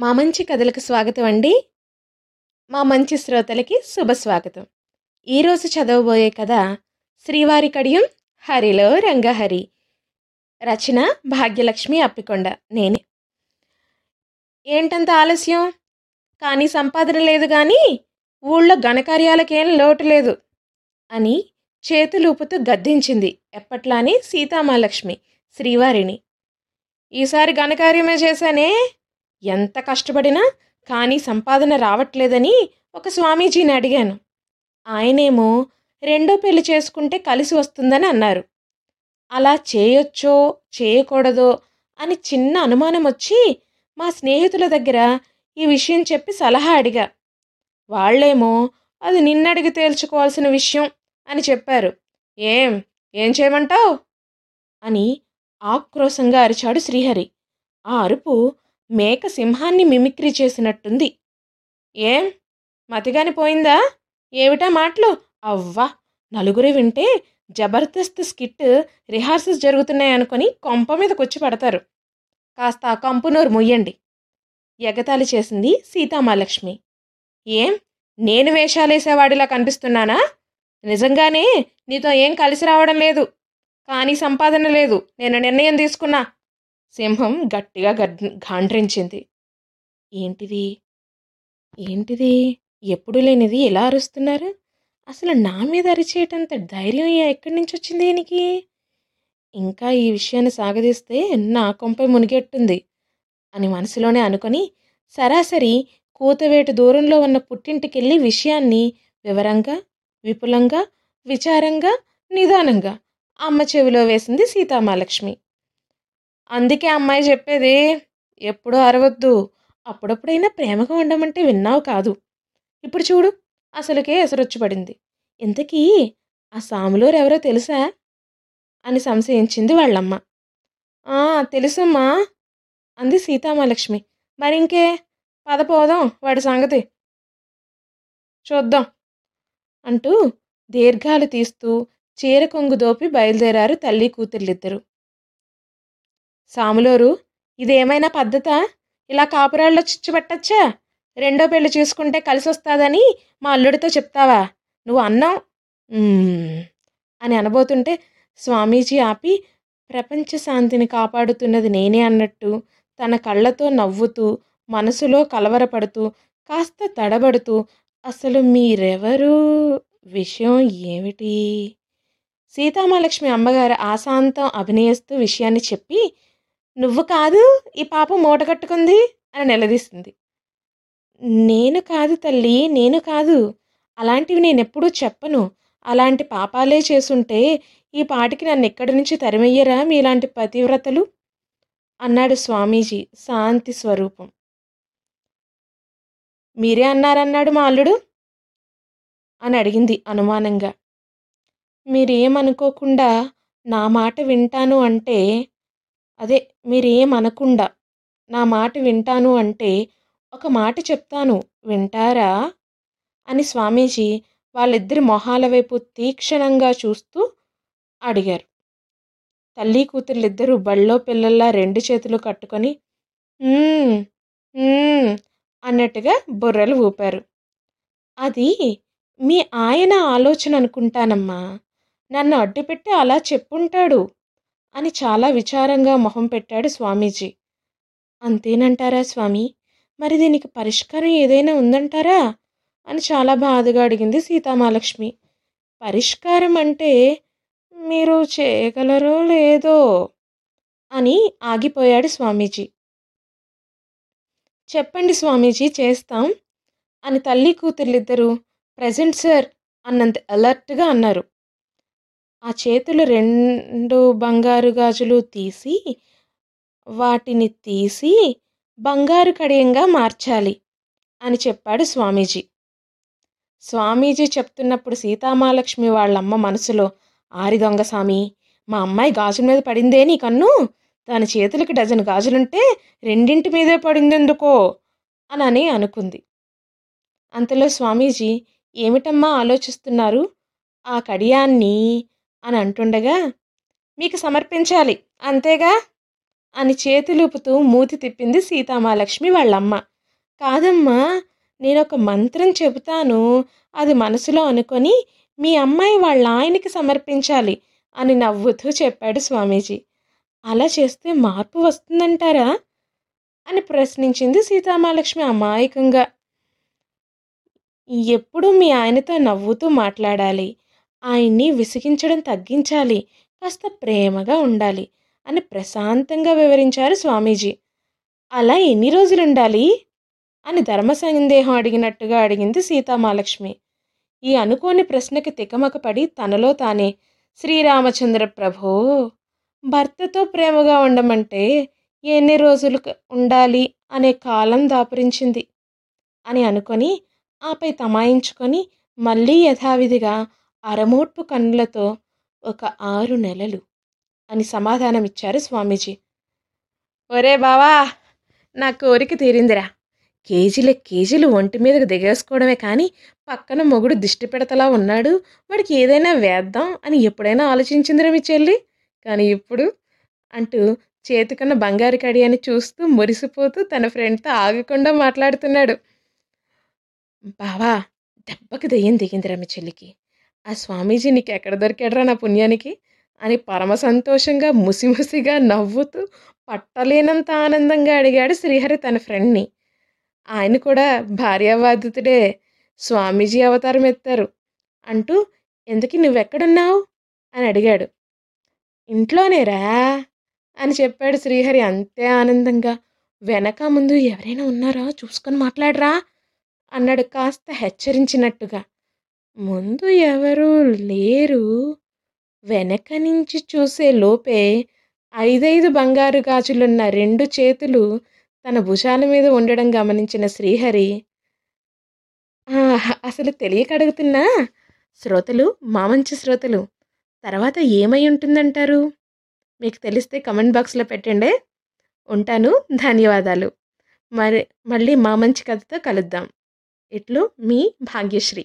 మా మంచి కథలకు స్వాగతం అండి. మా మంచి శ్రోతలకి శుభ స్వాగతం. ఈరోజు చదవబోయే కథ శ్రీవారి కడియం హరిలో రంగహరి. రచన భాగ్యలక్ష్మి అప్పికొండ. నేనే. ఏంటంత ఆలస్యం? కానీ సంపాదన లేదు కానీ ఊళ్ళో ఘనకార్యాలకేం లోటు లేదు అని చేతులూపుతూ గద్దించింది ఎప్పట్లానే సీతామాలక్ష్మి శ్రీవారిని. ఈసారి ఘనకార్యమే చేశానే? ఎంత కష్టపడినా కానీ సంపాదన రావట్లేదని ఒక స్వామీజీని అడిగాను. ఆయనేమో రెండో పెళ్ళి చేసుకుంటే కలిసి వస్తుందని అన్నారు. అలా చేయొచ్చో చేయకూడదో అని చిన్న అనుమానం వచ్చి మా స్నేహితుల దగ్గర ఈ విషయం చెప్పి సలహా అడిగా. వాళ్ళేమో అది నిన్నడిగి తేల్చుకోవాల్సిన విషయం అని చెప్పారు. ఏం ఏం చేయమంటావు? అని ఆక్రోశంగా అరిచాడు శ్రీహరి. ఆ అరుపు మేక సింహాన్ని మిమిక్రీ చేసినట్టుంది. ఏం? మతిగాని పోయిందా? ఏమిటా మాటలు? అవ్వా! నలుగురు వింటే జబర్దస్త్ స్కిట్ రిహార్సల్స్ జరుగుతున్నాయనుకొని కొంప మీద కొచ్చి పడతారు. కాస్త ఆ కంపునూరు ముయ్యండి ఎగతాళి చేసింది సీతామాలక్ష్మి ఏం? నేను వేషాలేసేవాడిలా కనిపిస్తున్నానా? నిజంగానే నీతో ఏం కలిసి రావడం లేదు. కానీ సంపాదన లేదు. నేను నిర్ణయం తీసుకున్నా. సింహం గట్టిగా గాండ్రించింది. ఏంటిది? ఏంటిది? ఎప్పుడు లేనిది ఎలా అరుస్తున్నారు? అసలు నా మీద అరిచేయటంత ధైర్యం ఎక్కడి నుంచి వచ్చింది దీనికి ఇంకా ఈ విషయాన్ని సాగదీస్తే నా కొంపై మునిగెట్టుంది అని మనసులోనే అనుకొని సరాసరి కూతవేటు దూరంలో ఉన్న పుట్టింటికెళ్ళి విషయాన్ని వివరంగా విపులంగా విచారంగా నిదానంగా అమ్మ చెవిలో వేసింది సీతామాలక్ష్మి అందుకే అమ్మాయి చెప్పేది ఎప్పుడూ అరవద్దు. అప్పుడప్పుడైనా ప్రేమగా ఉండమంటే విన్నావు కాదు. ఇప్పుడు చూడు అసలుకే ఎసరొచ్చి పడింది ఇంతకీ ఆ సాములోరు ఎవరో తెలుసా? అని సంశయించింది వాళ్ళమ్మ. "ఆ, తెలుసమ్మా అంది సీతామాలక్ష్మి మరింకే పద పోదాం వాడి సంగతి. చూద్దాం అంటూ దీర్ఘాలు తీస్తూ చీర కొంగు దోపి బయలుదేరారు తల్లి కూతుర్లిద్దరు. సాములోరు ఇదేమైనా పద్ధత? ఇలా కాపురాల్లో చిచ్చు పెట్టచ్చా? రెండో పెళ్ళి చేసుకుంటే కలిసి వస్తాదని మా అల్లుడితో చెప్తావా? నువ్వు అన్నావు? అని అనబోతుంటే స్వామీజీ ఆపి ప్రపంచ శాంతిని కాపాడుతున్నది నేనే అన్నట్టు తన కళ్ళతో నవ్వుతూ మనసులో కలవరపడుతూ కాస్త తడబడుతూ అసలు మీరెవరు? విషయం ఏమిటి? సీతామహాలక్ష్మి అమ్మగారు ఆశాంతం అభినయిస్తూ విషయాన్ని చెప్పి నువ్వు కాదు ఈ పాప మూట కట్టుకుంది అని నిలదీస్తుంది. నేను కాదు తల్లి నేను కాదు. అలాంటివి నేను ఎప్పుడూ చెప్పను. అలాంటి పాపాలే చేసుంటే ఈ పాటికి నన్ను ఎక్కడి నుంచి తరిమయ్యరా మీలాంటి పతివ్రతలు? అన్నాడు స్వామీజీ శాంతి స్వరూపం. మీరే అన్నారన్నాడు మా అల్లుడు? అని అడిగింది అనుమానంగా. మీరేమనుకోకుండా నా మాట వింటాను అంటే అదే మీరేమనకుండా నా మాట వింటాను అంటే ఒక మాట చెప్తాను వింటారా? అని స్వామీజీ వాళ్ళిద్దరి మొహాల వైపు తీక్షణంగా చూస్తూ అడిగారు. తల్లి కూతుర్లిద్దరూ బళ్ళో పిల్లల్లా రెండు చేతులు కట్టుకొని అన్నట్టుగా బుర్రలు ఊపారు. అది మీ ఆయన ఆలోచన అనుకుంటానమ్మా. నన్ను అడ్డుపెట్టి అలా చెప్పుంటాడు. అని చాలా విచారంగా మొహం పెట్టాడు స్వామీజీ. అంతేనంటారా స్వామి? మరి దీనికి పరిష్కారం ఏదైనా ఉందంటారా? అని చాలా బాధగా అడిగింది సీతామాలక్ష్మి పరిష్కారం అంటే మీరు చేయగలరో లేదో అని ఆగిపోయాడు స్వామీజీ. చెప్పండి స్వామీజీ చేస్తాం అని తల్లి కూతుర్లిద్దరూ ప్రజెంట్ సార్ అన్నంత అలర్ట్గా అన్నారు. ఆ చేతులు రెండు బంగారు గాజులు తీసి వాటిని తీసి బంగారు కడియంగా మార్చాలి అని చెప్పాడు స్వామీజీ. స్వామీజీ చెప్తున్నప్పుడు సీతామాలక్ష్మి వాళ్ళమ్మ మనసులో ఆరి దొంగ స్వామి మా అమ్మాయి గాజుల మీద పడిందే నీ కన్ను? దాని చేతులకి డజన్ గాజులుంటే రెండింటి మీదే పడిందెందుకో? అని అని అనుకుంది. అంతలో స్వామీజీ ఏమిటమ్మా ఆలోచిస్తున్నారు? ఆ కడియాన్ని అని అంటుండగా మీకు సమర్పించాలి. అంతేగా? అని చేతులుపుతూ మూతి తిప్పింది సీతామాలక్ష్మి వాళ్ళమ్మ. కాదమ్మా నేనొక మంత్రం చెబుతాను. అది మనసులో అనుకొని మీ అమ్మాయి వాళ్ళ ఆయనకి సమర్పించాలి అని నవ్వుతూ చెప్పాడు స్వామీజీ. అలా చేస్తే మార్పు వస్తుందంటారా? అని ప్రశ్నించింది సీతామాలక్ష్మి అమాయకంగా. ఎప్పుడు మీ ఆయనతో నవ్వుతూ మాట్లాడాలి? ఆయన్ని విసిగించడం తగ్గించాలి. కాస్త ప్రేమగా ఉండాలి అని ప్రశాంతంగా వివరించారు స్వామీజీ. అలా ఎన్ని రోజులు ఉండాలి అని ధర్మ సందేహం అడిగినట్టుగా అడిగింది సీతామాలక్ష్మి ఈ అనుకోని ప్రశ్నకి తికమకపడి తనలో తానే శ్రీరామచంద్ర ప్రభో భర్తతో ప్రేమగా ఉండమంటే ఎన్ని రోజులు ఉండాలి అనే కాలం దాపురించింది అని అనుకొని ఆపై తమాయించుకొని మళ్ళీ యథావిధిగా అరమోట్పు కన్నులతో ఒక ఆరు నెలలు అని సమాధానమిచ్చారు స్వామీజీ. ఒరే బావా నా కోరిక తీరిందిరా. కేజీల కేజీలు ఒంటి మీదకు దిగేసుకోవడమే కానీ పక్కన మొగుడు దిష్టి పెడతలా ఉన్నాడు. వాడికి ఏదైనా వేద్దాం అని ఎప్పుడైనా ఆలోచించిందిరా మీ చెల్లి? కానీ ఇప్పుడు అంటూ చేతికన్న బంగారు కడి అని చూస్తూ మురిసిపోతూ తన ఫ్రెండ్తో ఆగకుండా మాట్లాడుతున్నాడు. బావా దెబ్బకి దెయ్యం దిగిందిరా మీ చెల్లికి. ఆ స్వామీజీ నీకు ఎక్కడ దొరికాడరా నా పుణ్యానికి? అని పరమ సంతోషంగా ముసిముసిగా నవ్వుతూ పట్టలేనంత ఆనందంగా అడిగాడు శ్రీహరి తన ఫ్రెండ్ని. ఆయన కూడా భార్యాబాధితుడే స్వామీజీ అవతారం ఎత్తారు. అంటూ ఎందుకు నువ్వెక్కడున్నావు? అని అడిగాడు. ఇంట్లోనేరా అని చెప్పాడు శ్రీహరి అంతే ఆనందంగా. వెనక ముందు ఎవరైనా ఉన్నారా? చూసుకొని మాట్లాడరా అన్నాడు కాస్త హెచ్చరించినట్టుగా. ముందు ఎవరూ లేరు. వెనక నుంచి చూసే లోపే ఐదైదు బంగారు గాజులున్న రెండు చేతులు తన భుజాల మీద ఉండడం గమనించిన శ్రీహరి అసలు తెలియక అడుగుతున్నా? శ్రోతలు మా మంచి శ్రోతలు తర్వాత ఏమై ఉంటుందంటారు? మీకు తెలిస్తే కమెంట్ బాక్స్లో పెట్టండి. ఉంటాను. ధన్యవాదాలు. మరి మళ్ళీ మా మంచి కథతో కలుద్దాం. ఇట్లు మీ భాగ్యశ్రీ.